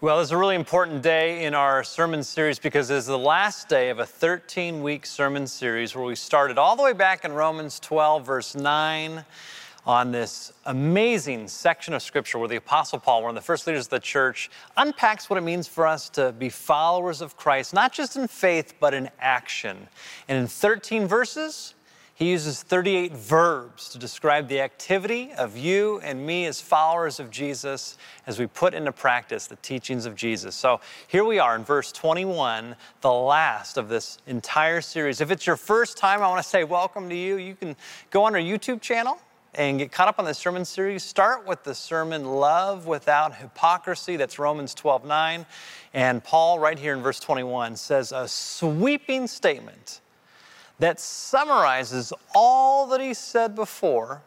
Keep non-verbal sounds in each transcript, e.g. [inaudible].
Well, it's a really important day in our sermon series because it's the last day of a 13 week sermon series where we started all the way back in Romans 12, verse 9, on this amazing section of scripture where the Apostle Paul, one of the first leaders of the church, unpacks what it means for us to be followers of Christ, not just in faith, but in action. And in 13 verses, he uses 38 verbs to describe the activity of you and me as followers of Jesus as we put into practice the teachings of Jesus. So here we are in verse 21, the last of this entire series. If it's your first time, I want to say welcome to you. You can go on our YouTube channel and get caught up on the sermon series. Start with the sermon Love Without Hypocrisy. That's Romans 12 9. And Paul, right here in verse 21, says a sweeping statement that summarizes all that he said before,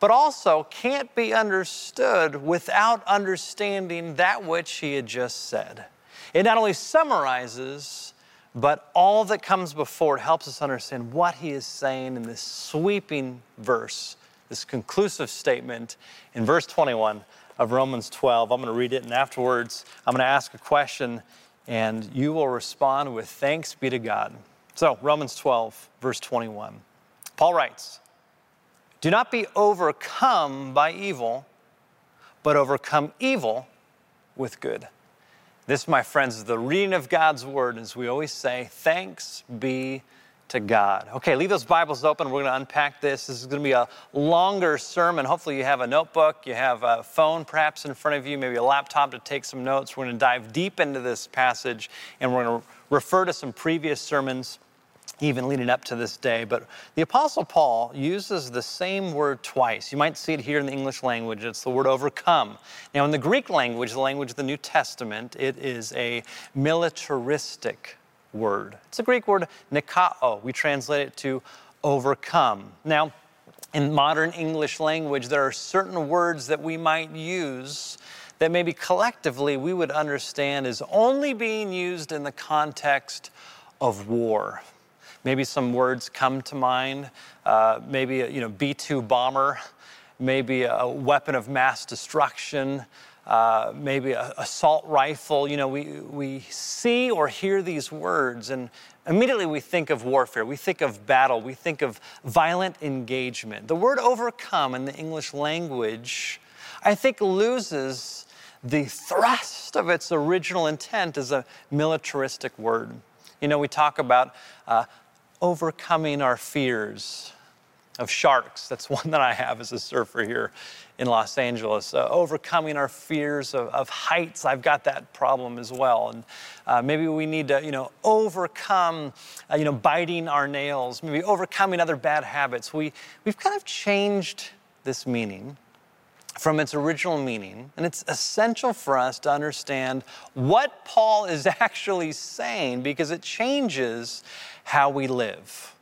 but also can't be understood without understanding that which he had just said. It not only summarizes, but all that comes before it helps us understand what he is saying in this sweeping verse, this conclusive statement in verse 21 of Romans 12. I'm going to read it, and afterwards, I'm going to ask a question, and you will respond with thanks be to God. So, Romans 12, verse 21. Paul writes, Do not be overcome by evil, but overcome evil with good. This, my friends, is the reading of God's word. As we always say, thanks be to God. Okay, leave those Bibles open. We're going to unpack this. This is going to be a longer sermon. Hopefully, you have a notebook, you have a phone perhaps in front of you, maybe a laptop to take some notes. We're going to dive deep into this passage and we're going to refer to some previous sermons even leading up to this day. But the Apostle Paul uses the same word twice. You might see it here in the English language. It's the word overcome. Now, in the Greek language, the language of the New Testament, it is a militaristic word. It's a Greek word, nikao. We translate it to overcome. Now, in modern English language, there are certain words that we might use that maybe collectively we would understand as only being used in the context of war. Maybe some words come to mind. Uh, maybe a you know, B 2 bomber, maybe a weapon of mass destruction. Uh, maybe an assault rifle. You know, we, we see or hear these words, and immediately we think of warfare. We think of battle. We think of violent engagement. The word overcome in the English language, I think, loses the thrust of its original intent as a militaristic word. You know, we talk about uh, overcoming our fears of sharks. That's [laughs] one that I have as a surfer here in Los Angeles. Uh, overcoming our fears of, of, heights. I've got that problem as well. And uh, maybe we need to, you know, overcome, uh, you know, biting our nails. Maybe overcoming other bad habits. We we've kind of changed this meaning from its original meaning, and it's essential for us to understand what Paul is [laughs] actually saying because it changes how we live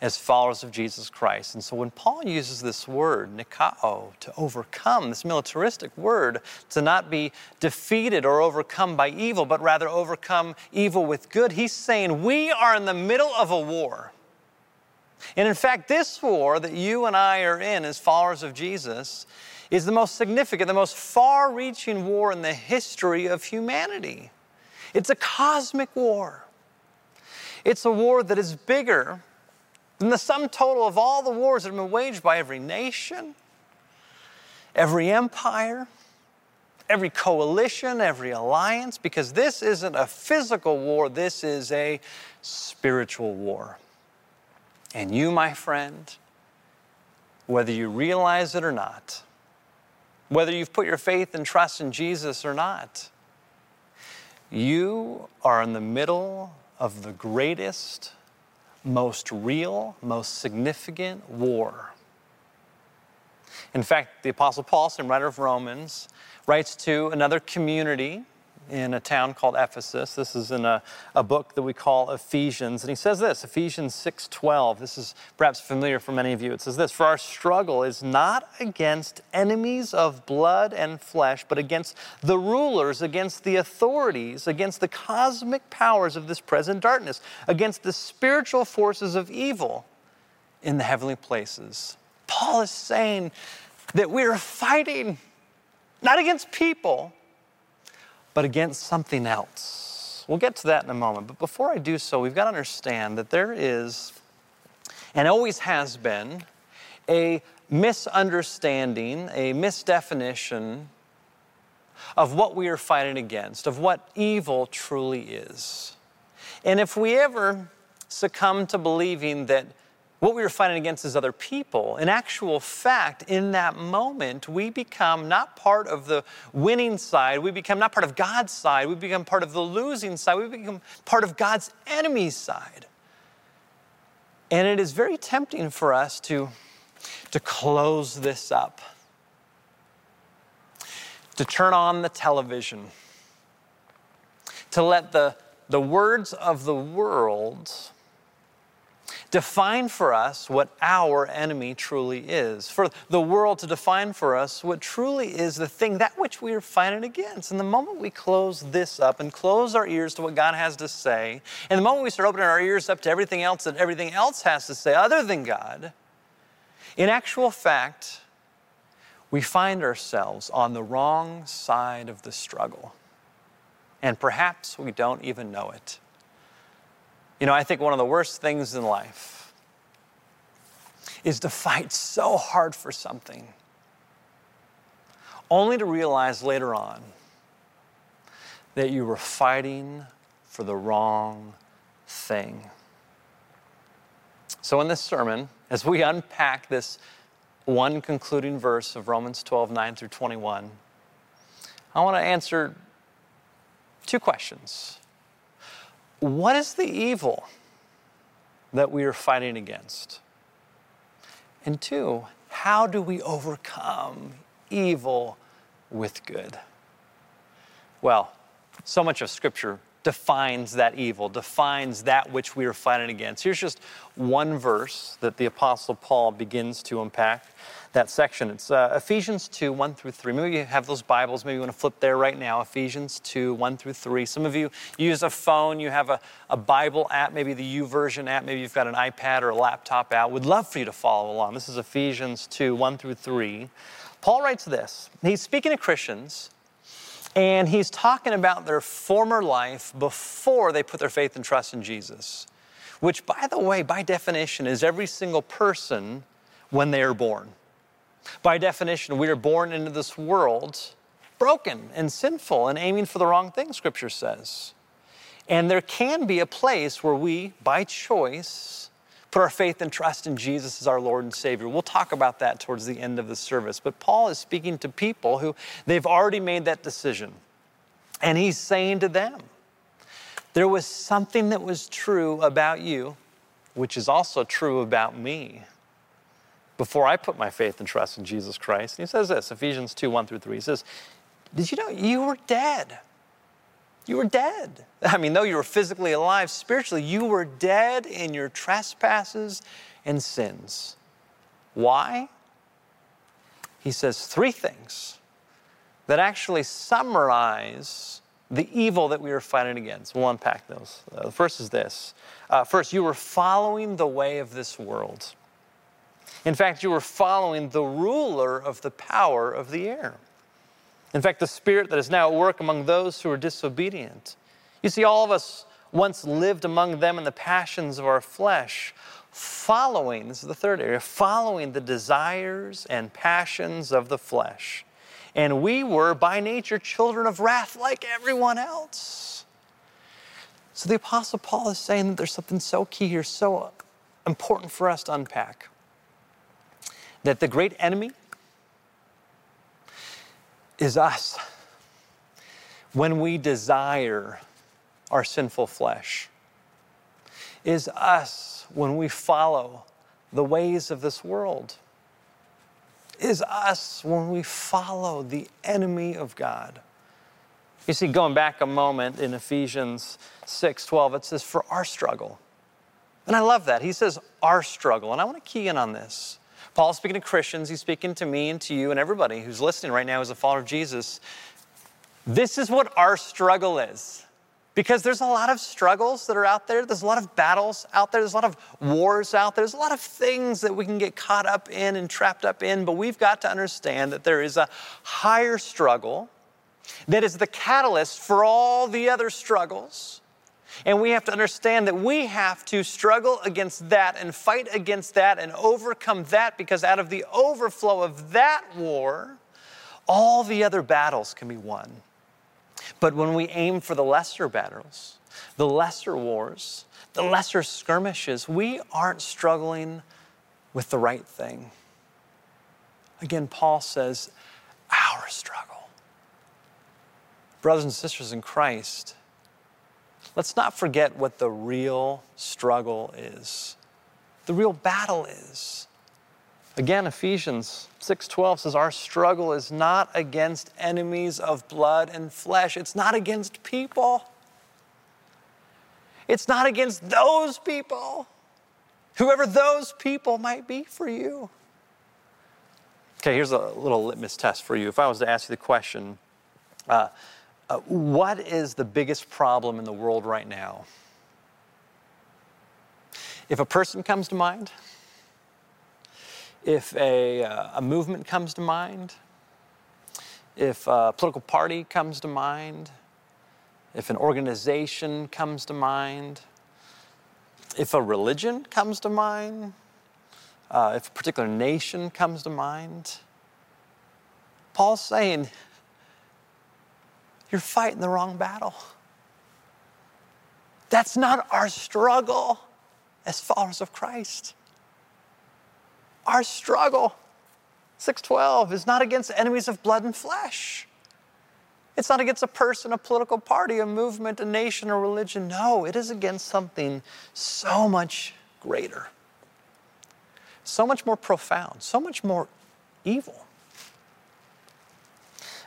as followers of Jesus Christ. And so when Paul uses this word, nikao, to overcome, this militaristic word, to not be defeated or overcome by evil, but rather overcome evil with good, he's saying we are in the middle of a war. And in fact, this war that you and I are in as followers of Jesus is the most significant, the most far reaching war in the history of humanity. It's a cosmic war. It's a war that is bigger than the sum total of all the wars that have been waged by every nation, every empire, every coalition, every alliance, because this isn't a physical war, this is a spiritual war. And you, my friend, whether you realize it or not, whether you've put your faith and trust in Jesus or not, you are in the middle of the greatest, most real, most significant war. In fact, the Apostle Paul, same writer of Romans, writes to another community in a town called Ephesus. This is in a, a book that we call Ephesians. And he says this, Ephesians 6:12. This is perhaps familiar for many of you. It says this, "For our struggle is not against enemies of blood and flesh, but against the rulers, against the authorities, against the cosmic powers of this present darkness, against the spiritual forces of evil in the heavenly places." Paul is saying that we are fighting not against people, but against something else. We'll get to that in a moment. But before I do so, we've got to understand that there is, and always has been, a misunderstanding, a misdefinition of what we are fighting against, of what evil truly is. And if we ever succumb to believing that what we are fighting against is other people. In actual fact, in that moment, we become not part of the winning side, we become not part of God's side, we become part of the losing side, we become part of God's enemy's side. And it is very tempting for us to, to close this up, to turn on the television, to let the, the words of the world define for us what our enemy truly is, for the world to define for us what truly is the thing, that which we are fighting against. And the moment we close this up and close our ears to what God has to say, and the moment we start opening our ears up to everything else that everything else has to say other than God, in actual fact, we find ourselves on the wrong side of the struggle. And perhaps we don't even know it. You know, I think one of the worst things in life is to fight so hard for something, only to realize later on that you were fighting for the wrong thing. So, in this sermon, as we unpack this one concluding verse of Romans 12, 9 through 21, I want to answer two questions. What is the evil that we are fighting against? And two, how do we overcome evil with good? Well, so much of Scripture defines that evil, defines that which we are fighting against. Here's just one verse that the Apostle Paul begins to unpack that section. It's uh, Ephesians 2, 1 through 3. Maybe you have those Bibles. Maybe you want to flip there right now. Ephesians 2, 1 through 3. Some of you use a phone. You have a, a Bible app, maybe the YouVersion app. Maybe you've got an iPad or a laptop app. Would love for you to follow along. This is Ephesians 2, 1 through 3. Paul writes this. He's speaking to Christians, and he's talking about their former life before they put their faith and trust in Jesus, which, by the way, by definition, is every single person when they are born. By definition, we are born into this world broken and sinful and aiming for the wrong thing, Scripture says. And there can be a place where we, by choice, put our faith and trust in Jesus as our Lord and Savior. We'll talk about that towards the end of the service. But Paul is speaking to people who they've already made that decision. And he's saying to them, there was something that was true about you, which is also true about me before I put my faith and trust in Jesus Christ. And he says this Ephesians 2 1 through 3. He says, Did you know you were dead? You were dead. I mean, though you were physically alive, spiritually, you were dead in your trespasses and sins. Why? He says three things that actually summarize the evil that we are fighting against. We'll unpack those. Uh, the first is this uh, First, you were following the way of this world. In fact, you were following the ruler of the power of the air. In fact, the spirit that is now at work among those who are disobedient. You see, all of us once lived among them in the passions of our flesh, following, this is the third area, following the desires and passions of the flesh. And we were by nature children of wrath like everyone else. So the Apostle Paul is saying that there's something so key here, so important for us to unpack that the great enemy is us when we desire our sinful flesh, is us when we follow the ways of this world, is us when we follow the enemy of God. You see, going back a moment in Ephesians 6 12, it says, For our struggle. And I love that. He says, Our struggle. And I want to key in on this. Paul's speaking to Christians, he's speaking to me and to you and everybody who's listening right now as a follower of Jesus. This is what our struggle is. Because there's a lot of struggles that are out there. There's a lot of battles out there. There's a lot of wars out there. There's a lot of things that we can get caught up in and trapped up in. But we've got to understand that there is a higher struggle that is the catalyst for all the other struggles. And we have to understand that we have to struggle against that and fight against that and overcome that because out of the overflow of that war, all the other battles can be won. But when we aim for the lesser battles, the lesser wars, the lesser skirmishes, we aren't struggling with the right thing. Again, Paul says, our struggle. Brothers and sisters in Christ, let's not forget what the real struggle is. The real battle is. Again, Ephesians 6:12 says our struggle is not against enemies of blood and flesh. It's not against people. It's not against those people. Whoever those people might be for you. Okay, here's a little litmus test for you. If I was to ask you the question, uh, uh, what is the biggest problem in the world right now? If a person comes to mind, if a, uh, a movement comes to mind, if a political party comes to mind, if an organization comes to mind, if a religion comes to mind, uh, if a particular nation comes to mind, Paul's saying, you're fighting the wrong battle. That's not our struggle as followers of Christ. Our struggle, 612, is not against enemies of blood and flesh. It's not against a person, a political party, a movement, a nation, a religion. No, it is against something so much greater, so much more profound, so much more evil.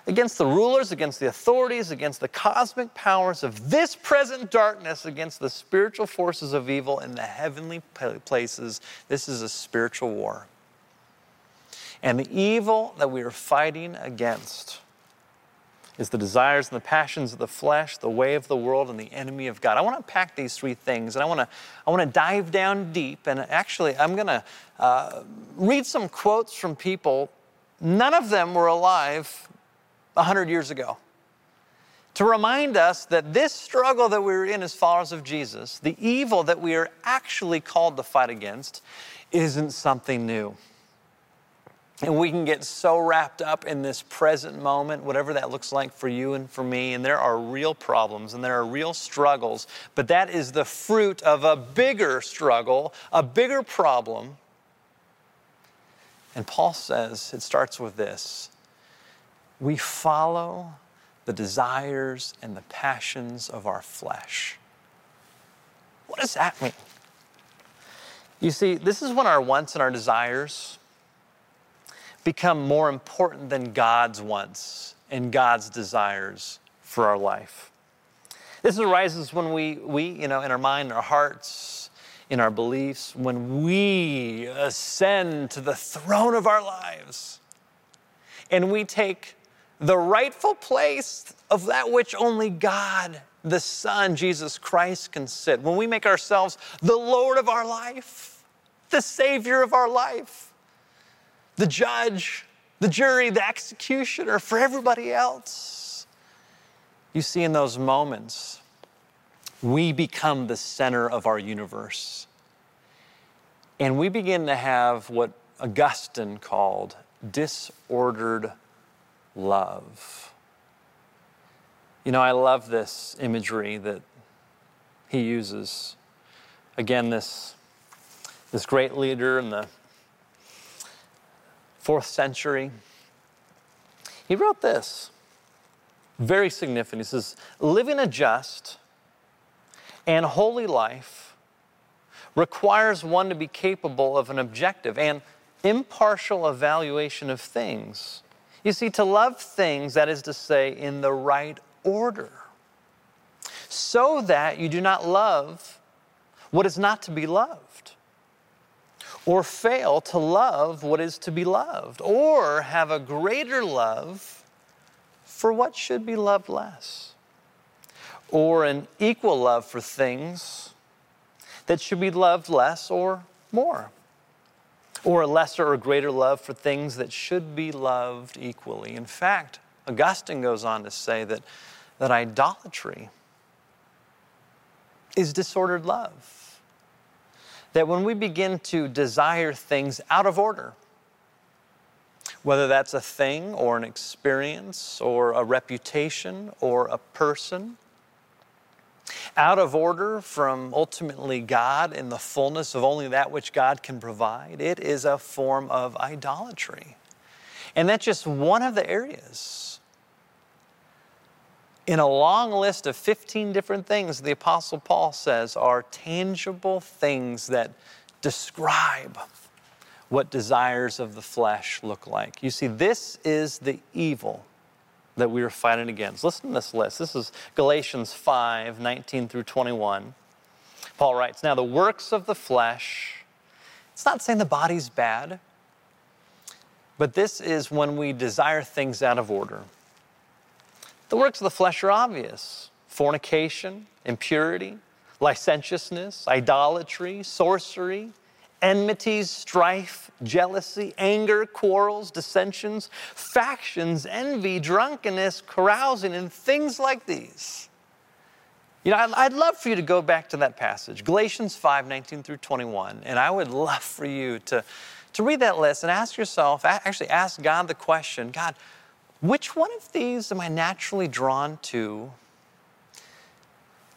Against the rulers, against the authorities, against the cosmic powers of this present darkness, against the spiritual forces of evil in the heavenly places. This is a spiritual war. And the evil that we are fighting against is the desires and the passions of the flesh, the way of the world, and the enemy of God. I want to unpack these three things, and I want to, I want to dive down deep. And actually, I'm going to uh, read some quotes from people. None of them were alive 100 years ago. To remind us that this struggle that we're in as followers of Jesus, the evil that we are actually called to fight against, isn't something new. And we can get so wrapped up in this present moment, whatever that looks like for you and for me. And there are real problems and there are real struggles. But that is the fruit of a bigger struggle, a bigger problem. And Paul says it starts with this we follow the desires and the passions of our flesh. What does that mean? You see, this is when our wants and our desires become more important than God's wants and God's desires for our life. This arises when we, we, you know, in our mind, in our hearts, in our beliefs, when we ascend to the throne of our lives and we take the rightful place of that which only God, the Son, Jesus Christ, can sit. When we make ourselves the Lord of our life, the Savior of our life, the judge, the jury, the executioner, for everybody else. You see, in those moments, we become the center of our universe. And we begin to have what Augustine called disordered love. You know, I love this imagery that he uses. Again, this, this great leader in the fourth century. He wrote this, very significant. He says, Living a just and holy life requires one to be capable of an objective and impartial evaluation of things. You see, to love things, that is to say, in the right order, so that you do not love what is not to be loved or fail to love what is to be loved, or have a greater love for what should be loved less, or an equal love for things that should be loved less or more, or a lesser or greater love for things that should be loved equally. In fact, Augustine goes on to say that, that idolatry is disordered love. That when we begin to desire things out of order, whether that's a thing or an experience or a reputation or a person, out of order from ultimately God in the fullness of only that which God can provide, it is a form of idolatry. And that's just one of the areas. In a long list of 15 different things, the Apostle Paul says are tangible things that describe what desires of the flesh look like. You see, this is the evil that we are fighting against. Listen to this list. This is Galatians 5 19 through 21. Paul writes, Now the works of the flesh, it's not saying the body's bad, but this is when we desire things out of order. The works of the flesh are obvious fornication, impurity, licentiousness, idolatry, sorcery enmities, strife, jealousy, anger, quarrels, dissensions, factions, envy, drunkenness, carousing, and things like these. You know, I'd love for you to go back to that passage, Galatians 5 19 through 21, and I would love for you to, to read that list and ask yourself, actually ask God the question God, which one of these am I naturally drawn to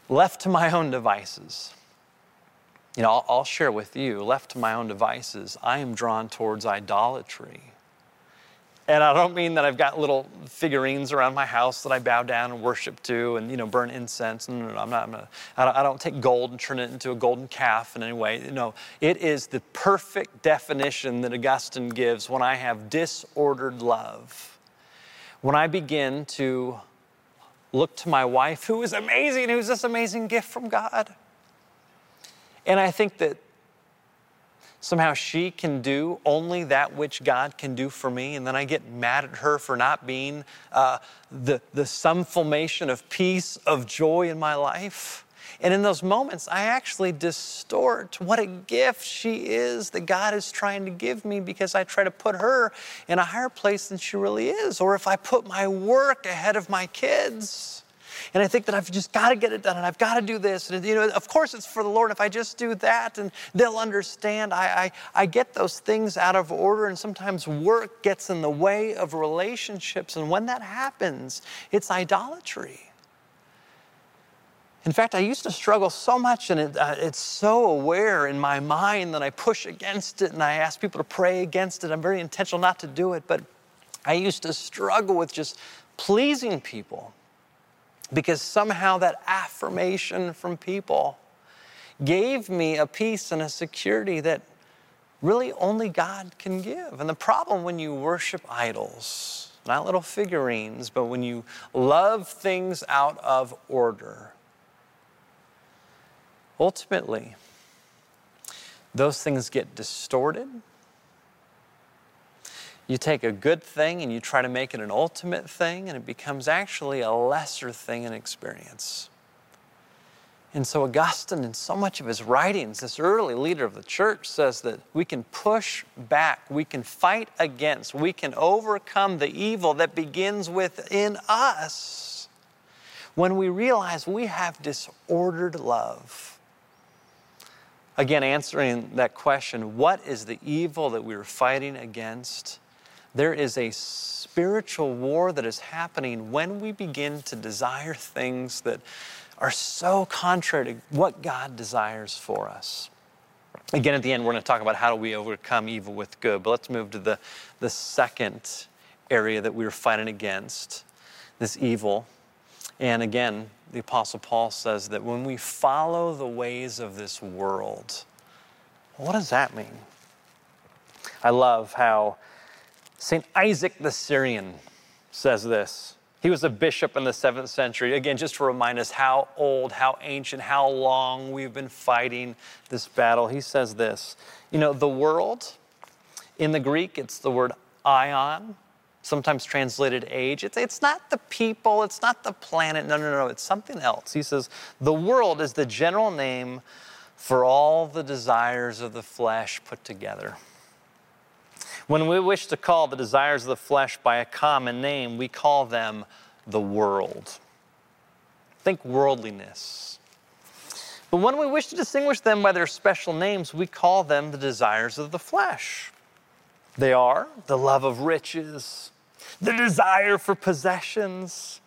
left to my own devices? You know, I'll, I'll share with you, left to my own devices, I am drawn towards idolatry. And I don't mean that I've got little figurines around my house that I bow down and worship to and, you know, burn incense. No, no, no, I'm not, I'm not I, don't, I don't take gold and turn it into a golden calf in any way. No, it is the perfect definition that Augustine gives when I have disordered love. When I begin to look to my wife, who is amazing, who's this amazing gift from God and I think that somehow she can do only that which God can do for me, and then I get mad at her for not being uh, the, the summation of peace, of joy in my life. And in those moments, I actually distort what a gift she is that God is trying to give me because I try to put her in a higher place than she really is. Or if I put my work ahead of my kids and I think that I've just got to get it done and I've got to do this. And, you know, of course it's for the Lord. If I just do that and they'll understand, I, I, I get those things out of order. And sometimes work gets in the way of relationships. And when that happens, it's idolatry. In fact, I used to struggle so much, and it, uh, it's so aware in my mind that I push against it and I ask people to pray against it. I'm very intentional not to do it, but I used to struggle with just pleasing people because somehow that affirmation from people gave me a peace and a security that really only God can give. And the problem when you worship idols, not little figurines, but when you love things out of order, ultimately, those things get distorted you take a good thing and you try to make it an ultimate thing, and it becomes actually a lesser thing in experience. And so, Augustine, in so much of his writings, this early leader of the church, says that we can push back, we can fight against, we can overcome the evil that begins within us when we realize we have disordered love. Again, answering that question what is the evil that we are fighting against? There is a spiritual war that is happening when we begin to desire things that are so contrary to what God desires for us. Again, at the end, we're going to talk about how do we overcome evil with good. But let's move to the, the second area that we are fighting against this evil. And again, the Apostle Paul says that when we follow the ways of this world, what does that mean? I love how St. Isaac the Syrian says this. He was a bishop in the seventh century. Again, just to remind us how old, how ancient, how long we've been fighting this battle. He says this You know, the world, in the Greek, it's the word aion, sometimes translated age. It's, it's not the people, it's not the planet. No, no, no, it's something else. He says, The world is the general name for all the desires of the flesh put together. When we wish to call the desires of the flesh by a common name, we call them the world. Think worldliness. But when we wish to distinguish them by their special names, we call them the desires of the flesh. They are the love of riches, the desire for possessions,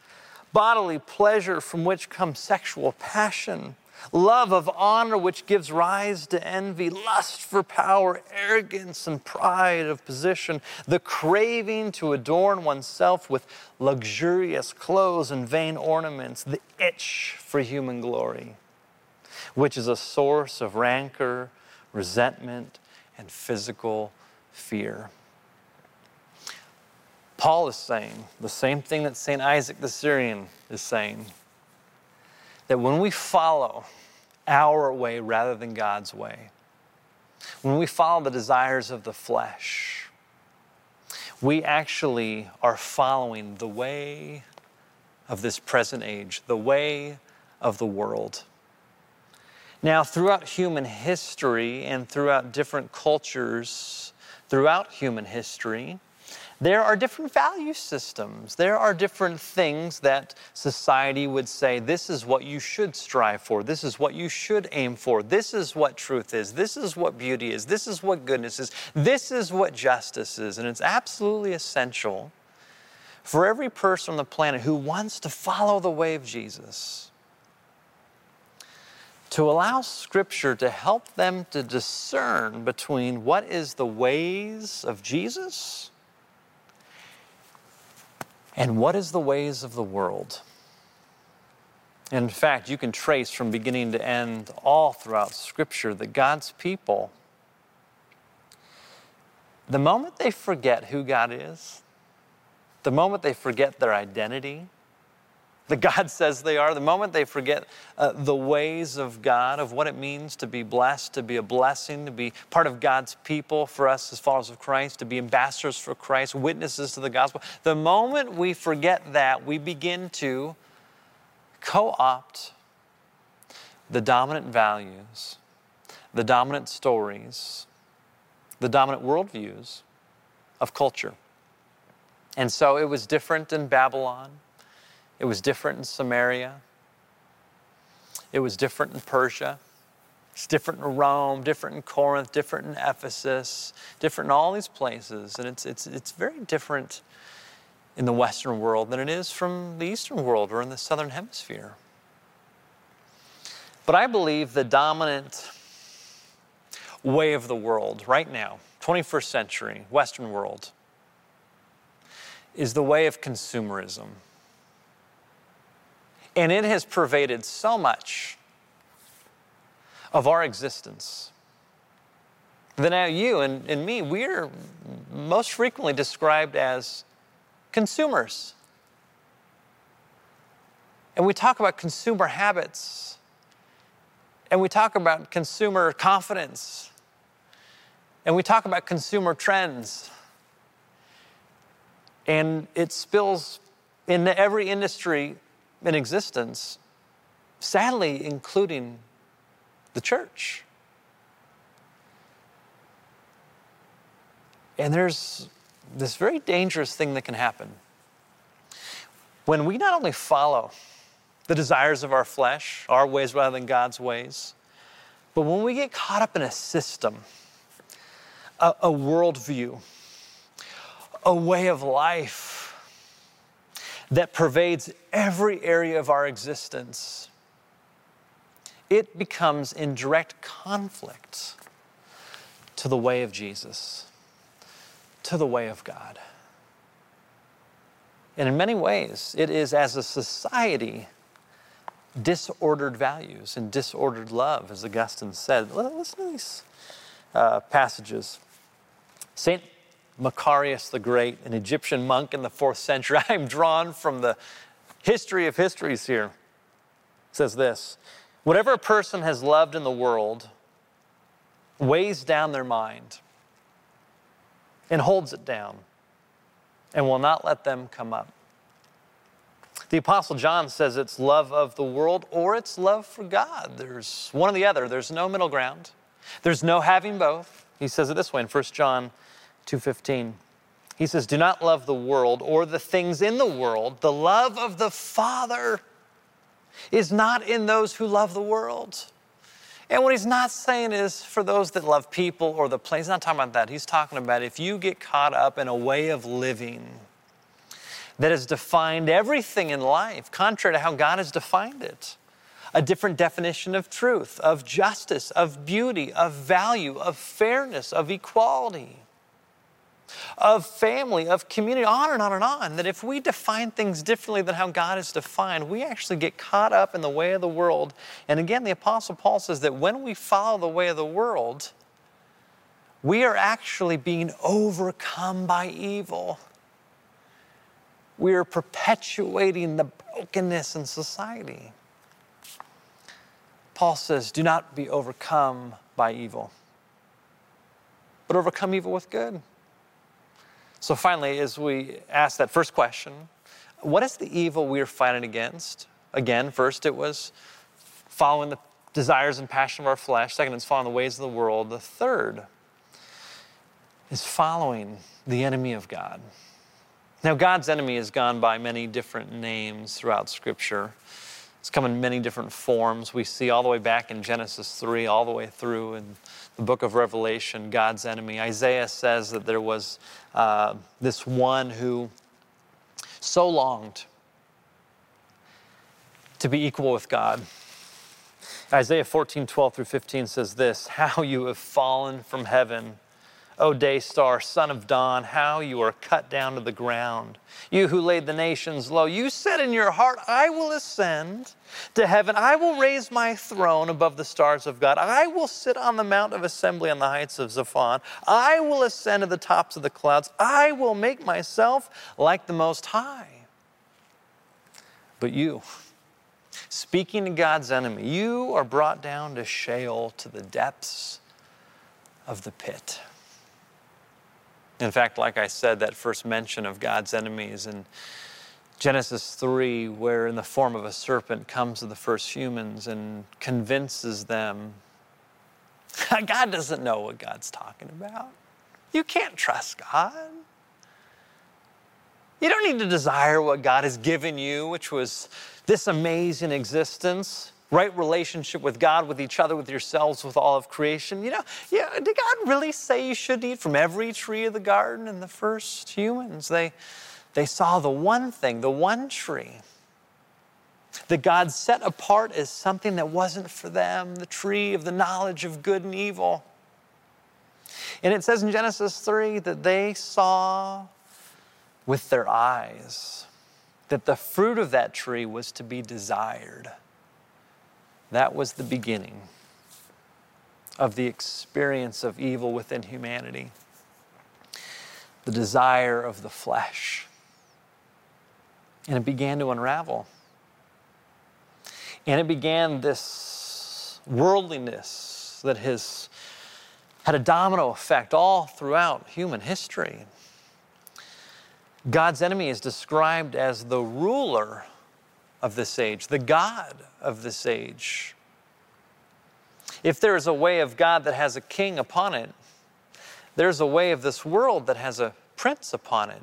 bodily pleasure from which comes sexual passion love of honor, which gives rise to envy, lust for power, arrogance and pride of position, the craving to adorn oneself with luxurious clothes and vain ornaments, the itch for human glory, which is a source of rancor, resentment, and physical fear. Paul is saying the same thing that St. Isaac the Syrian is saying that when we follow our way rather than God's way, when we follow the desires of the flesh, we actually are following the way of this present age, the way of the world. Now, throughout human history and throughout different cultures, throughout human history, there are different value systems. There are different things that society would say this is what you should strive for, this is what you should aim for, this is what truth is, this is what beauty is, this is what goodness is, this is what justice is. And it's absolutely essential for every person on the planet who wants to follow the way of Jesus to allow Scripture to help them to discern between what is the ways of Jesus and what is the ways of the world? In fact, you can trace from beginning to end all throughout Scripture that God's people, the moment they forget who God is, the moment they forget their identity, that God says they are, the moment they forget uh, the ways of God, of what it means to be blessed, to be a blessing, to be part of God's people for us as followers of Christ, to be ambassadors for Christ, witnesses to the gospel, the moment we forget that, we begin to co opt the dominant values, the dominant stories, the dominant worldviews of culture. And so it was different in Babylon. It was different in Samaria. It was different in Persia. It's different in Rome, different in Corinth, different in Ephesus, different in all these places. And it's, it's, it's very different in the Western world than it is from the Eastern world or in the Southern Hemisphere. But I believe the dominant way of the world right now, 21st century, Western world, is the way of consumerism. And it has pervaded so much of our existence that now you and, and me, we're most frequently described as consumers. And we talk about consumer habits, and we talk about consumer confidence, and we talk about consumer trends. And it spills into every industry in existence, sadly, including the church. And there's this very dangerous thing that can happen. When we not only follow the desires of our flesh, our ways rather than God's ways, but when we get caught up in a system, a, a worldview, a way of life, that pervades every area of our existence, it becomes in direct conflict to the way of Jesus, to the way of God. And in many ways, it is as a society disordered values and disordered love, as Augustine said. Listen to these uh, passages. St. Macarius the Great, an Egyptian monk in the fourth century. [laughs] I'm drawn from the history of histories here. It says this Whatever a person has loved in the world weighs down their mind and holds it down and will not let them come up. The Apostle John says it's love of the world or it's love for God. There's one or the other, there's no middle ground, there's no having both. He says it this way in 1 John 2:15. He says, "Do not love the world or the things in the world. The love of the Father is not in those who love the world." And what he's not saying is for those that love people or the place, he's not talking about that. He's talking about if you get caught up in a way of living that has defined everything in life, contrary to how God has defined it. A different definition of truth, of justice, of beauty, of value, of fairness, of equality of family, of community, on and on and on. That if we define things differently than how God is defined, we actually get caught up in the way of the world. And again, the Apostle Paul says that when we follow the way of the world, we are actually being overcome by evil. We are perpetuating the brokenness in society. Paul says, Do not be overcome by evil, but overcome evil with good. So, finally, as we ask that first question, what is the evil we are fighting against? Again, first it was following the desires and passion of our flesh. Second, it's following the ways of the world. The third is following the enemy of God. Now, God's enemy has gone by many different names throughout Scripture. It's come in many different forms. We see all the way back in Genesis 3, all the way through in the book of Revelation, God's enemy. Isaiah says that there was uh, this one who so longed to be equal with God. Isaiah 14, 12 through 15 says this How you have fallen from heaven O day star, son of dawn, how you are cut down to the ground. You who laid the nations low, you said in your heart, I will ascend to heaven. I will raise my throne above the stars of God. I will sit on the mount of assembly on the heights of Zaphon. I will ascend to the tops of the clouds. I will make myself like the Most High. But you, speaking to God's enemy, you are brought down to Sheol, to the depths of the pit. In fact, like I said, that first mention of God's enemies in Genesis 3, where in the form of a serpent comes to the first humans and convinces them [laughs] God doesn't know what God's talking about. You can't trust God. You don't need to desire what God has given you, which was this amazing existence right relationship with God, with each other, with yourselves, with all of creation. You know, yeah, did God really say you should eat from every tree of the garden? And the first humans, they, they saw the one thing, the one tree that God set apart as something that wasn't for them, the tree of the knowledge of good and evil. And it says in Genesis 3 that they saw with their eyes that the fruit of that tree was to be desired. That was the beginning of the experience of evil within humanity, the desire of the flesh. And it began to unravel. And it began this worldliness that has had a domino effect all throughout human history. God's enemy is described as the ruler of this age, the God of this age. If there is a way of God that has a king upon it, there's a way of this world that has a prince upon it.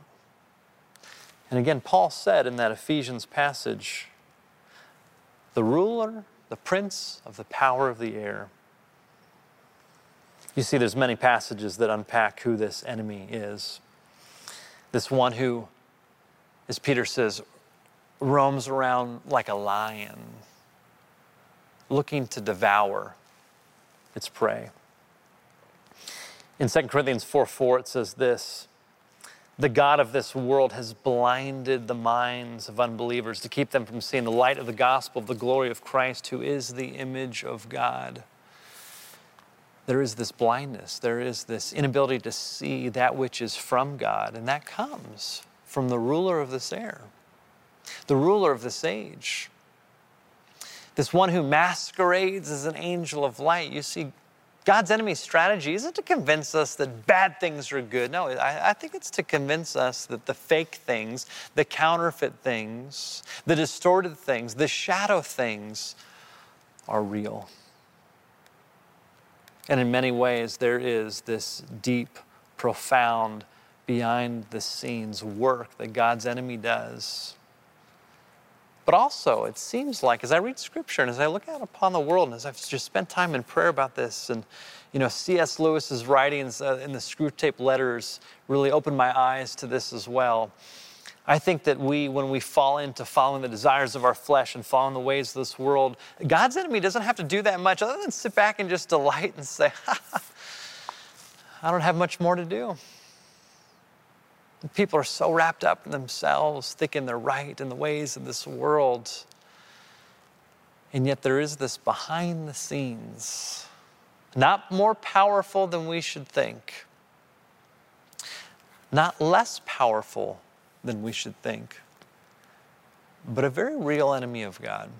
And again, Paul said in that Ephesians passage, the ruler, the prince of the power of the air. You see, there's many passages that unpack who this enemy is. This one who, as Peter says, roams around like a lion, looking to devour its prey. In 2 Corinthians 4 4, it says this The God of this world has blinded the minds of unbelievers to keep them from seeing the light of the gospel of the glory of Christ, who is the image of God. There is this blindness, there is this inability to see that which is from God, and that comes from the ruler of this air the ruler of this age. This one who masquerades as an angel of light. You see, God's enemy's strategy isn't to convince us that bad things are good. No, I, I, think it's to convince us that the fake things, the counterfeit things, the distorted things, the shadow things are real. And in many ways, there is this deep profound, behind the scenes work that God's enemy does. But also, it seems like as I read scripture and as I look out upon the world and as I've just spent time in prayer about this, and you know, C.S. Lewis's writings uh, in the Screwtape letters really opened my eyes to this as well. I think that we, when we fall into following the desires of our flesh and following the ways of this world, God's enemy doesn't have to do that much other than sit back and just delight and say, [laughs] I don't have much more to do. People are so wrapped up in themselves, thinking they're right in the ways of this world. And yet there is this behind the scenes, not more powerful than we should think, not less powerful than we should think, but a very real enemy of God.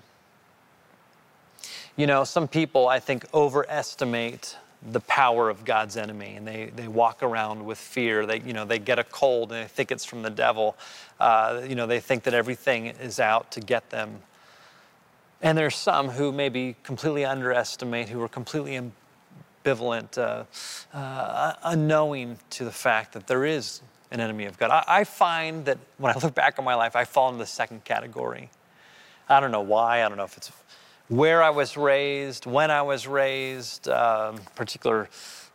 You know, some people, I think, overestimate the power of God's enemy, and they, they walk around with fear. They, you know, they get a cold and they think it's from the devil. Uh, you know, they think that everything is out to get them. And there's some who maybe completely underestimate, who are completely ambivalent, uh, uh, unknowing to the fact that there is an enemy of God. I, I find that when I look back on my life, I fall into the second category. I don't know why. I don't know if it's where I was raised, when I was raised, um, particular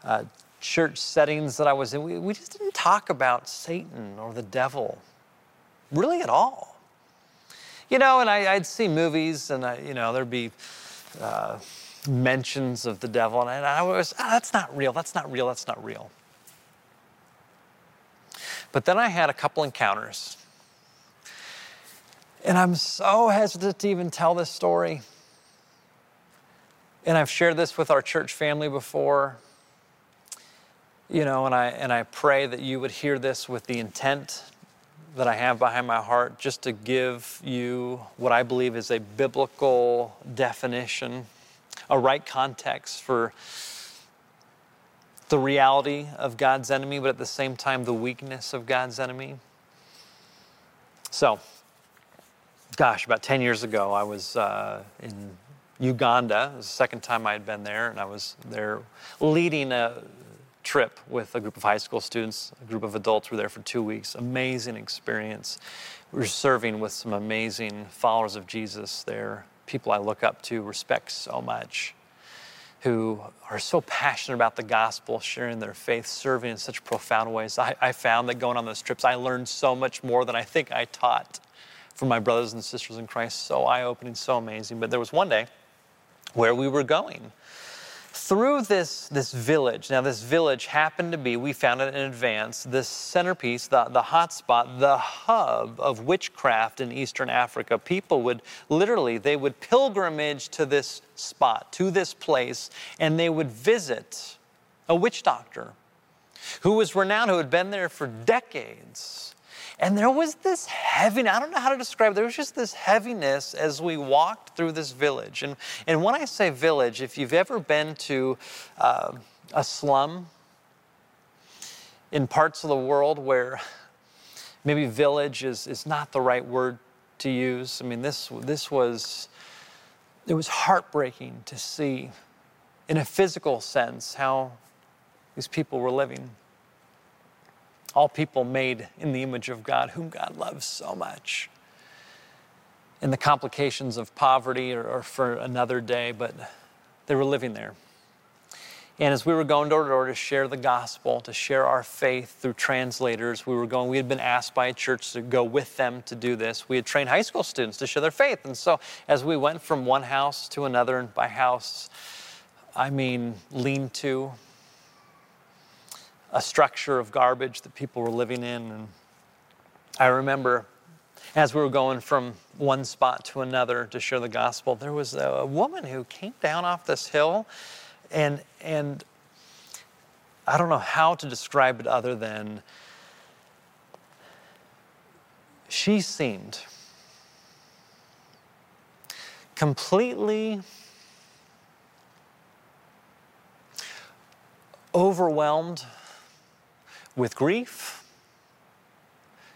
uh, church settings that I was in. We, we just didn't talk about Satan or the devil really at all. You know, and I, would see movies and, I, you know, there'd be uh, mentions of the devil, and I, was, oh, that's not real, that's not real, that's not real. But then I had a couple encounters. And I'm so hesitant to even tell this story and I've shared this with our church family before. You know, and I, and I pray that you would hear this with the intent that I have behind my heart, just to give you what I believe is a biblical definition, a right context for the reality of God's enemy, but at the same time, the weakness of God's enemy. So, gosh, about 10 years ago, I was uh, in Uganda. It was the second time I had been there, and I was there leading a trip with a group of high school students. A group of adults were there for two weeks. Amazing experience. We were serving with some amazing followers of Jesus there, people I look up to, respect so much, who are so passionate about the gospel, sharing their faith, serving in such profound ways. I, I found that going on those trips, I learned so much more than I think I taught from my brothers and sisters in Christ. So eye opening, so amazing. But there was one day where we were going. Through this, this village, now this village happened to be, we found it in advance, this centerpiece, the, the hotspot, the hub of witchcraft in Eastern Africa. People would literally, they would pilgrimage to this spot, to this place, and they would visit a witch doctor who was renowned, who had been there for decades and there was this heaviness, I don't know how to describe it, there was just this heaviness as we walked through this village. And, and when I say village, if you've ever been to uh, a slum in parts of the world where maybe village is, is not the right word to use, I mean, this, this was, it was heartbreaking to see in a physical sense how these people were living all people made in the image of God, whom God loves so much. And the complications of poverty are, for another day, but they were living there. And as we were going door to door to share the gospel, to share our faith through translators, we were going, we had been asked by a church to go with them to do this. We had trained high school students to share their faith. And so as we went from one house to another, and by house, I mean lean to, a structure of garbage that people were living in. And I remember as we were going from one spot to another to share the gospel, there was a woman who came down off this hill and and I don't know how to describe it other than she seemed completely overwhelmed with grief,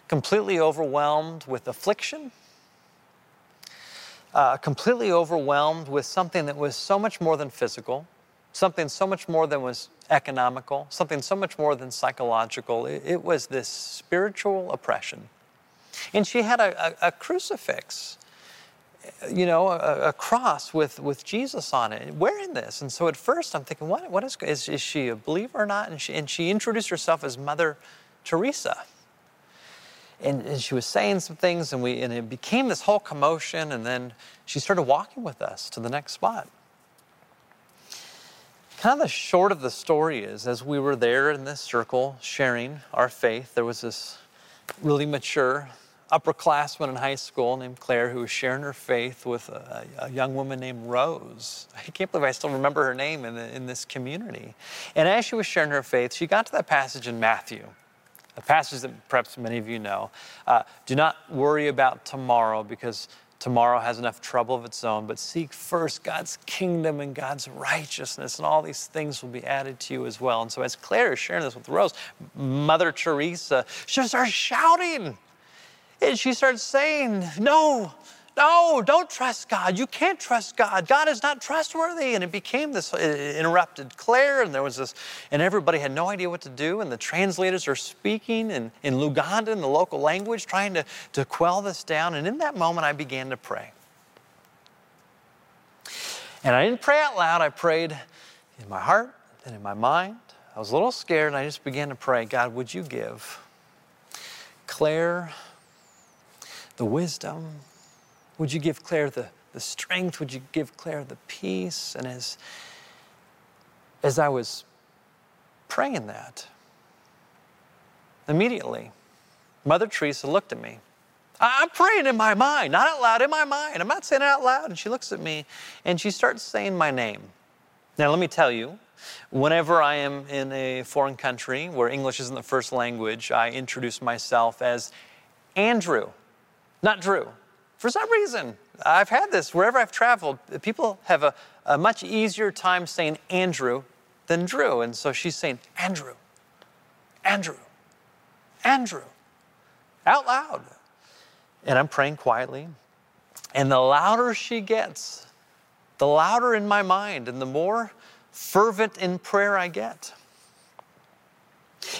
completely overwhelmed with affliction, uh, completely overwhelmed with something that was so much more than physical. something so much more than was economical, something so much more than psychological. It, it was this spiritual oppression. And she had a, a, a crucifix, you know, a, a, cross with, with Jesus on it, wearing this. And so at first I'm thinking, what, what is, is, is she a believer or not? And she, and she introduced herself as Mother Teresa. And, and, she was saying some things, and, we, and it became this whole commotion. And then she started walking with us to the next spot. Kind of the short of the story is, as we were there in this circle sharing our faith, there was this really mature upperclassman in high school named Claire who was sharing her faith with a, a, young woman named Rose. I can't believe I still remember her name in, the, in this community. And as she was sharing her faith, she got to that passage in Matthew, a passage that perhaps many of you know. Uh, Do not worry about tomorrow because tomorrow has enough trouble of its own, but seek first God's kingdom and God's righteousness, and all these things will be added to you as well. And so, as Claire is sharing this with Rose, Mother Teresa, she starts shouting. And she starts saying, No, no, don't trust God. You can't trust God. God is not trustworthy. And it became this it interrupted Claire, and there was this, and everybody had no idea what to do. And the translators are speaking in, in Luganda, in the local language, trying to, to quell this down. And in that moment, I began to pray. And I didn't pray out loud, I prayed in my heart and in my mind. I was a little scared, and I just began to pray God, would you give Claire the wisdom? Would you give Claire the, the strength? Would you give Claire the peace? And as, as I was praying that, immediately, Mother Teresa looked at me. I'm praying in my mind, not out loud, in my mind. I'm not saying it out loud. And she looks at me and she starts saying my name. Now, let me tell you, whenever I am in a foreign country where English isn't the first language, I introduce myself as Andrew, not Drew. For some reason, I've had this wherever I've traveled, people have a, a much easier time saying Andrew than Drew. And so she's saying, Andrew, Andrew, Andrew, out loud. And I'm praying quietly. And the louder she gets, the louder in my mind, and the more fervent in prayer I get.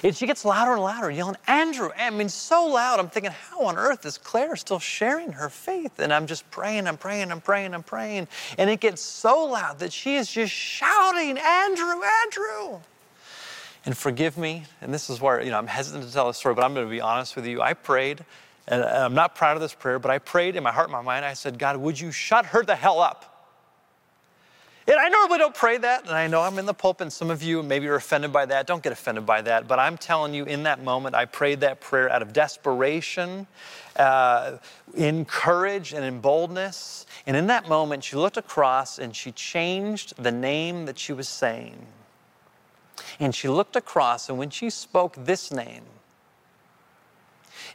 And she gets louder and louder, yelling, Andrew, I mean, so loud. I'm thinking, how on earth is Claire still sharing her faith? And I'm just praying, I'm praying, I'm praying, I'm praying. And it gets so loud that she is just shouting, Andrew, Andrew. And forgive me, and this is where, you know, I'm hesitant to tell this story, but I'm going to be honest with you. I prayed, and I'm not proud of this prayer, but I prayed in my heart and my mind. I said, God, would you shut her the hell up? And I normally don't pray that, and I know I'm in the pulpit, and some of you maybe are offended by that. Don't get offended by that. But I'm telling you, in that moment, I prayed that prayer out of desperation, uh, in courage, and in boldness. And in that moment, she looked across and she changed the name that she was saying. And she looked across, and when she spoke this name,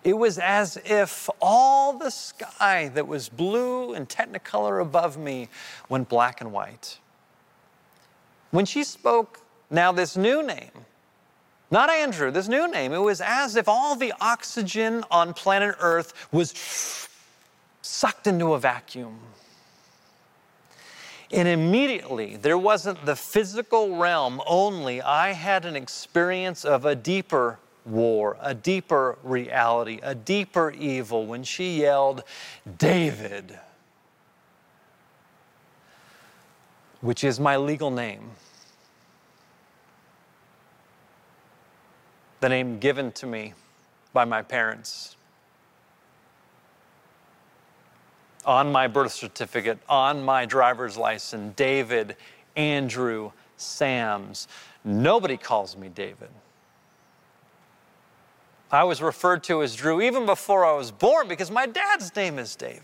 it was as if all the sky that was blue and technicolor above me went black and white. When she spoke now this new name, not Andrew, this new name, it was as if all the oxygen on planet Earth was sucked into a vacuum. And immediately, there wasn't the physical realm only. I had an experience of a deeper war, a deeper reality, a deeper evil when she yelled, David, which is my legal name. The name given to me by my parents. On my birth certificate, on my driver's license, David, Andrew, Sams. Nobody calls me David. I was referred to as Drew even before I was born because my dad's name is David.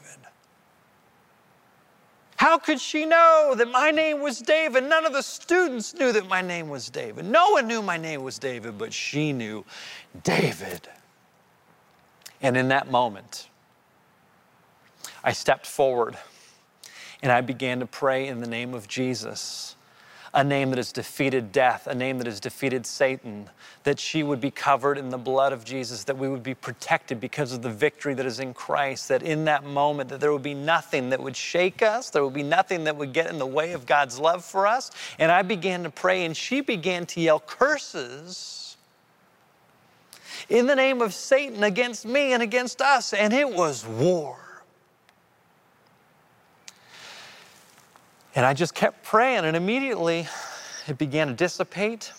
How could she know that my name was David? None of the students knew that my name was David. No one knew my name was David, but she knew David. And in that moment, I stepped forward and I began to pray in the name of Jesus. A name that has defeated death, a name that has defeated Satan, that she would be covered in the blood of Jesus, that we would be protected because of the victory that is in Christ, that in that moment that there would be nothing that would shake us, there would be nothing that would get in the way of God's love for us. And I began to pray and she began to yell curses in the name of Satan against me and against us, and it was war. And I just kept praying, and immediately it began to dissipate.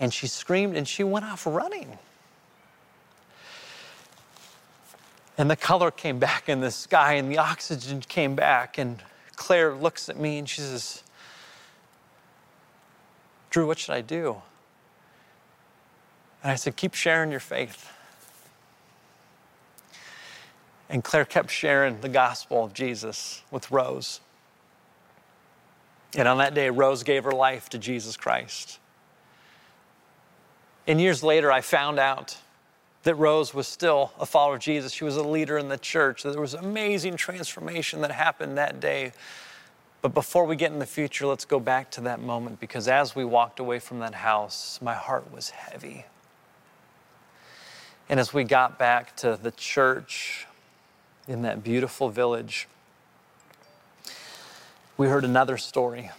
And she screamed and she went off running. And the color came back in the sky, and the oxygen came back. And Claire looks at me and she says, Drew, what should I do? And I said, Keep sharing your faith. And Claire kept sharing the gospel of Jesus with Rose. And on that day, Rose gave her life to Jesus Christ. And years later, I found out that Rose was still a follower of Jesus. She was a leader in the church. There was amazing transformation that happened that day. But before we get in the future, let's go back to that moment because as we walked away from that house, my heart was heavy. And as we got back to the church in that beautiful village, we heard another story,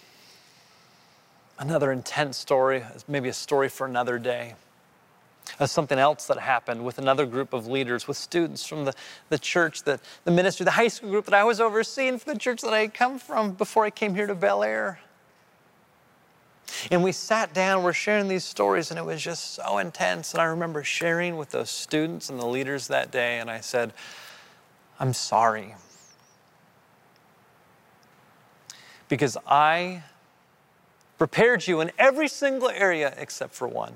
another intense story, maybe a story for another day. Of something else that happened with another group of leaders, with students from the, the church, that, the ministry, the high school group that I was overseeing for the church that I had come from before I came here to Bel Air. And we sat down, we're sharing these stories, and it was just so intense. And I remember sharing with those students and the leaders that day, and I said, I'm sorry. Because I prepared you in every single area except for one.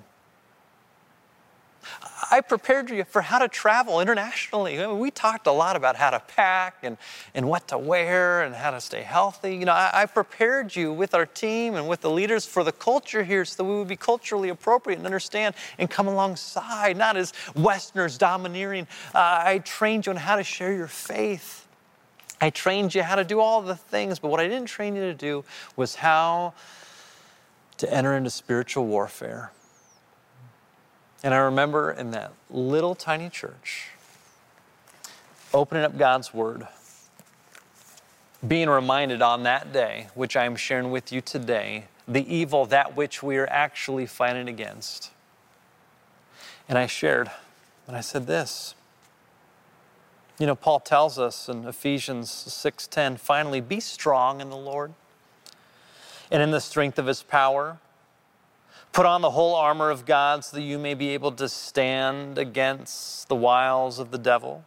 I prepared you for how to travel internationally. We talked a lot about how to pack and, and what to wear and how to stay healthy. You know, I, I prepared you with our team and with the leaders for the culture here so that we would be culturally appropriate and understand and come alongside, not as Westerners domineering. Uh, I trained you on how to share your faith. I trained you how to do all the things, but what I didn't train you to do was how to enter into spiritual warfare. And I remember in that little tiny church, opening up God's Word, being reminded on that day, which I am sharing with you today, the evil, that which we are actually fighting against. And I shared, and I said this you know, Paul tells us in Ephesians 6:10, finally be strong in the Lord and in the strength of his power. Put on the whole armor of God so that you may be able to stand against the wiles of the devil.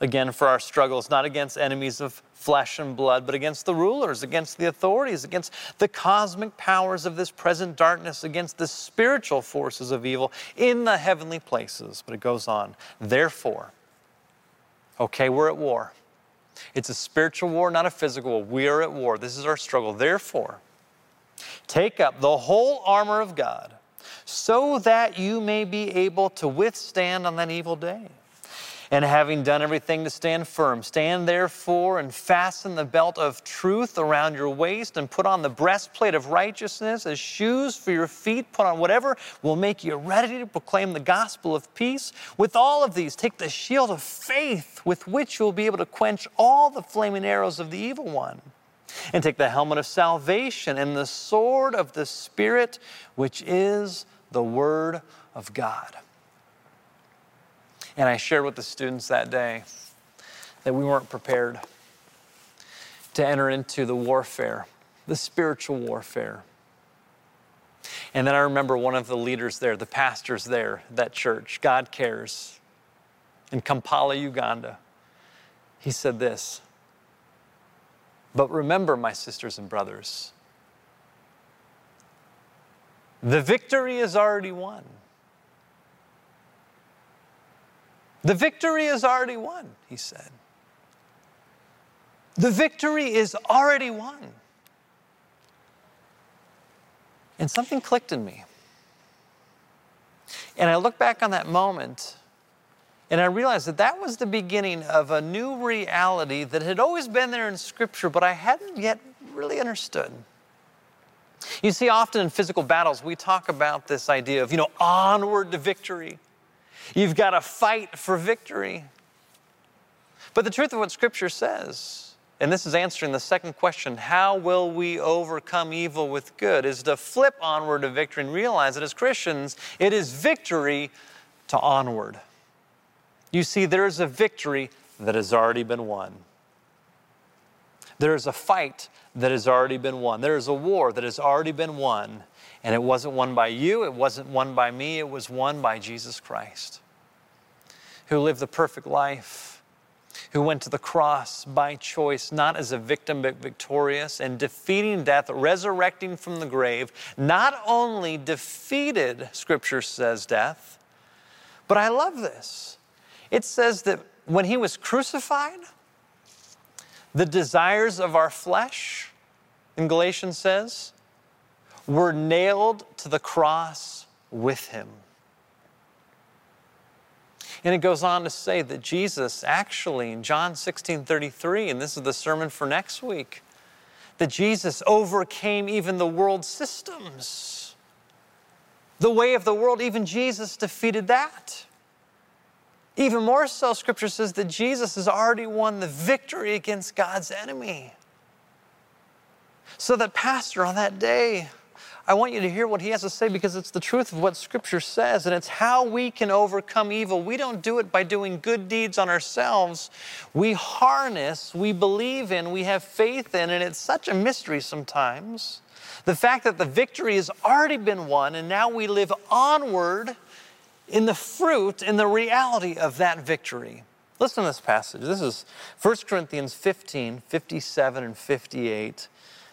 Again, for our struggles, not against enemies of flesh and blood, but against the rulers, against the authorities, against the cosmic powers of this present darkness, against the spiritual forces of evil in the heavenly places. But it goes on. Therefore, Okay, we're at war. It's a spiritual war, not a physical war. We are at war. This is our struggle. Therefore, take up the whole armor of God so that you may be able to withstand on that evil day. And having done everything to stand firm, stand therefore and fasten the belt of truth around your waist and put on the breastplate of righteousness as shoes for your feet. Put on whatever will make you ready to proclaim the gospel of peace. With all of these, take the shield of faith with which you will be able to quench all the flaming arrows of the evil one. And take the helmet of salvation and the sword of the Spirit, which is the Word of God. And I shared with the students that day that we weren't prepared to enter into the warfare, the spiritual warfare. And then I remember one of the leaders there, the pastors there, that church, God Cares, in Kampala, Uganda. He said this But remember, my sisters and brothers, the victory is already won. The victory is already won, he said. The victory is already won. And something clicked in me. And I look back on that moment and I realized that that was the beginning of a new reality that had always been there in Scripture, but I hadn't yet really understood. You see, often in physical battles, we talk about this idea of, you know, onward to victory. You've got to fight for victory. But the truth of what Scripture says, and this is answering the second question how will we overcome evil with good, is to flip onward to victory and realize that as Christians, it is victory to onward. You see, there is a victory that has already been won. There is a fight that has already been won. There is a war that has already been won. And it wasn't won by you, it wasn't won by me, it was won by Jesus Christ, who lived the perfect life, who went to the cross by choice, not as a victim, but victorious, and defeating death, resurrecting from the grave, not only defeated, Scripture says, death, but I love this. It says that when he was crucified, the desires of our flesh, in Galatians says, were nailed to the cross with him. And it goes on to say that Jesus actually, in John 16 33, and this is the sermon for next week, that Jesus overcame even the world systems. The way of the world, even Jesus defeated that. Even more so, Scripture says that Jesus has already won the victory against God's enemy. So that, Pastor, on that day, I want you to hear what he has to say because it's the truth of what Scripture says and it's how we can overcome evil. We don't do it by doing good deeds on ourselves. We harness, we believe in, we have faith in, and it's such a mystery sometimes. The fact that the victory has already been won and now we live onward in the fruit, in the reality of that victory. Listen to this passage. This is 1 Corinthians 15, 57, and 58.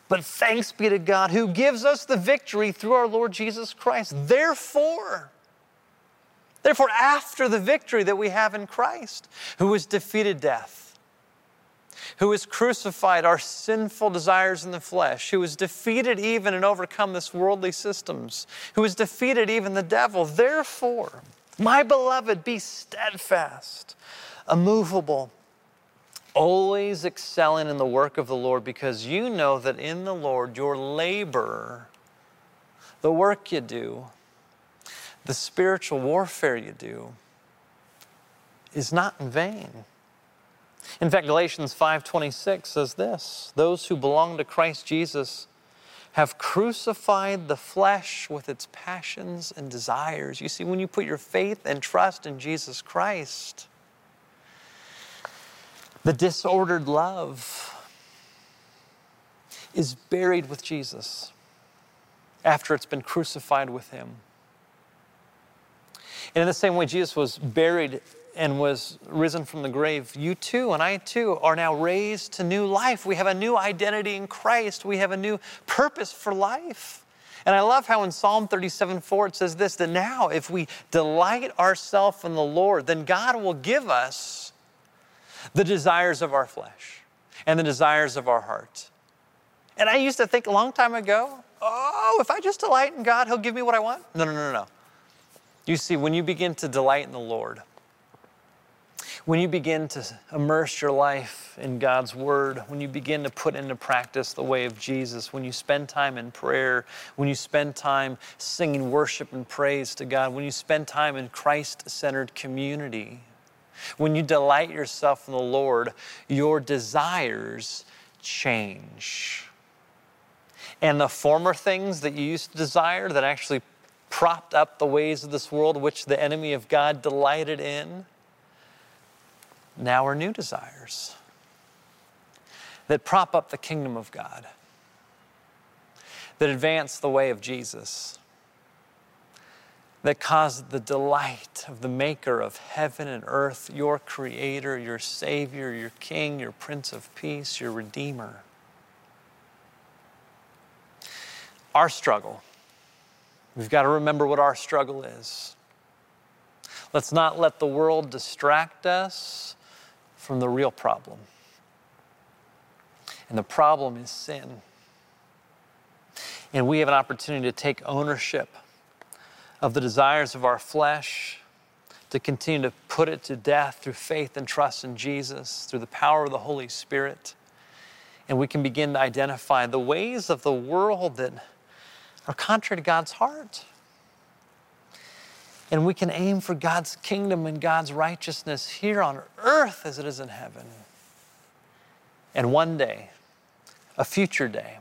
But thanks be to God who gives us the victory through our Lord Jesus Christ. Therefore, therefore, after the victory that we have in Christ, who has defeated death, who has crucified our sinful desires in the flesh, who has defeated even and overcome this worldly systems, who has defeated even the devil. Therefore, my beloved, be steadfast, immovable, always excelling in the work of the Lord, because you know that in the Lord your labor, the work you do, the spiritual warfare you do, is not in vain. In fact, Galatians 5:26 says this, those who belong to Christ Jesus have crucified the flesh with its passions and desires. You see, when you put your faith and trust in Jesus Christ, the disordered love is buried with Jesus after it's been crucified with him. And in the same way, Jesus was buried and was risen from the grave, you too and I too are now raised to new life. We have a new identity in Christ. We have a new purpose for life. And I love how in Psalm 37 4 it says this that now if we delight ourselves in the Lord, then God will give us the desires of our flesh and the desires of our heart. And I used to think a long time ago, oh, if I just delight in God, He'll give me what I want. No, no, no, no. You see, when you begin to delight in the Lord, when you begin to immerse your life in God's Word, when you begin to put into practice the way of Jesus, when you spend time in prayer, when you spend time singing worship and praise to God, when you spend time in Christ centered community, when you delight yourself in the Lord, your desires change. And the former things that you used to desire that actually propped up the ways of this world, which the enemy of God delighted in, now are new desires that prop up the kingdom of God, that advance the way of Jesus, that cause the delight of the maker of heaven and earth, your creator, your savior, your king, your prince of peace, your redeemer. Our struggle, we've got to remember what our struggle is. Let's not let the world distract us from the real problem. And the problem is sin. And we have an opportunity to take ownership of the desires of our flesh, to continue to put it to death through faith and trust in Jesus, through the power of the Holy Spirit. And we can begin to identify the ways of the world that are contrary to God's heart. And we can aim for God's kingdom and God's righteousness here on earth as it is in heaven. And one day, a future day,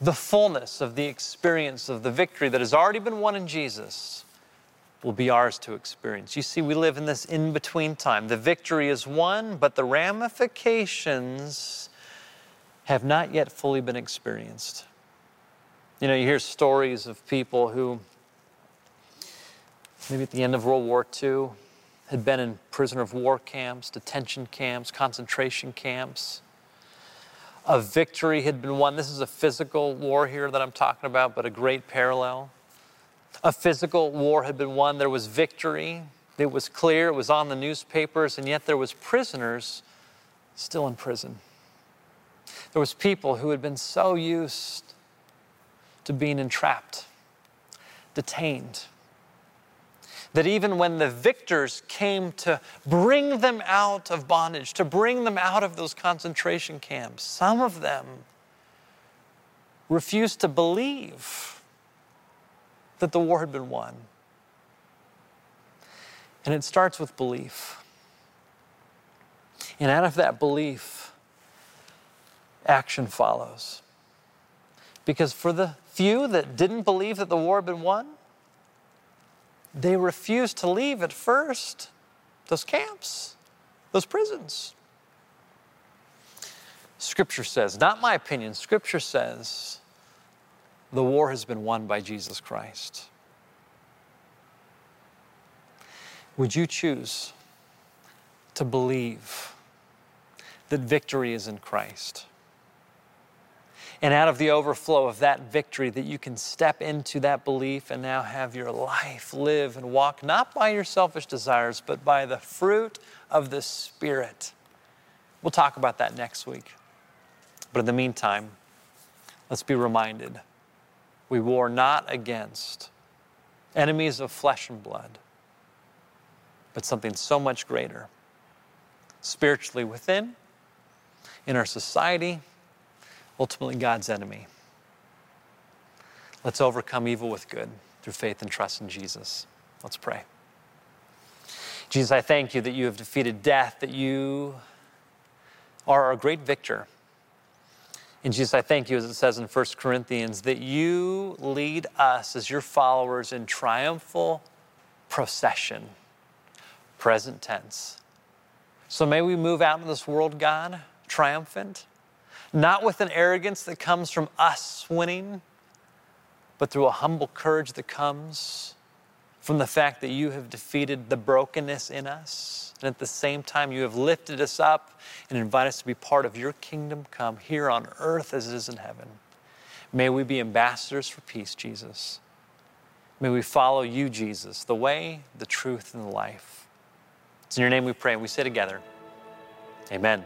the fullness of the experience of the victory that has already been won in Jesus will be ours to experience. You see, we live in this in between time. The victory is won, but the ramifications have not yet fully been experienced. You know, you hear stories of people who, maybe at the end of World War II, had been in prisoner of war camps, detention camps, concentration camps. A victory had been won. This is a physical war here that I'm talking about, but a great parallel. A physical war had been won. There was victory. It was clear. It was on the newspapers, and yet there was prisoners still in prison. There was people who had been so used to being entrapped, detained, that even when the victors came to bring them out of bondage, to bring them out of those concentration camps, some of them refused to believe that the war had been won. And it starts with belief. And out of that belief, action follows. Because for the few that didn't believe that the war had been won, they refused to leave at first those camps, those prisons. Scripture says, not my opinion, Scripture says the war has been won by Jesus Christ. Would you choose to believe that victory is in Christ? And out of the overflow of that victory, that you can step into that belief and now have your life live and walk not by your selfish desires, but by the fruit of the Spirit. We'll talk about that next week. But in the meantime, let's be reminded we war not against enemies of flesh and blood, but something so much greater spiritually within, in our society ultimately God's enemy. Let's overcome evil with good through faith and trust in Jesus. Let's pray. Jesus, I thank you that you have defeated death, that you are a great victor. And Jesus, I thank you, as it says in 1 Corinthians, that you lead us as your followers in triumphal procession, present tense. So may we move out into this world, God, triumphant not with an arrogance that comes from us winning, but through a humble courage that comes from the fact that you have defeated the brokenness in us. And at the same time, you have lifted us up and invited us to be part of your kingdom come here on earth as it is in heaven. May we be ambassadors for peace, Jesus. May we follow you, Jesus, the way, the truth, and the life. It's in your name we pray, and we say together, Amen.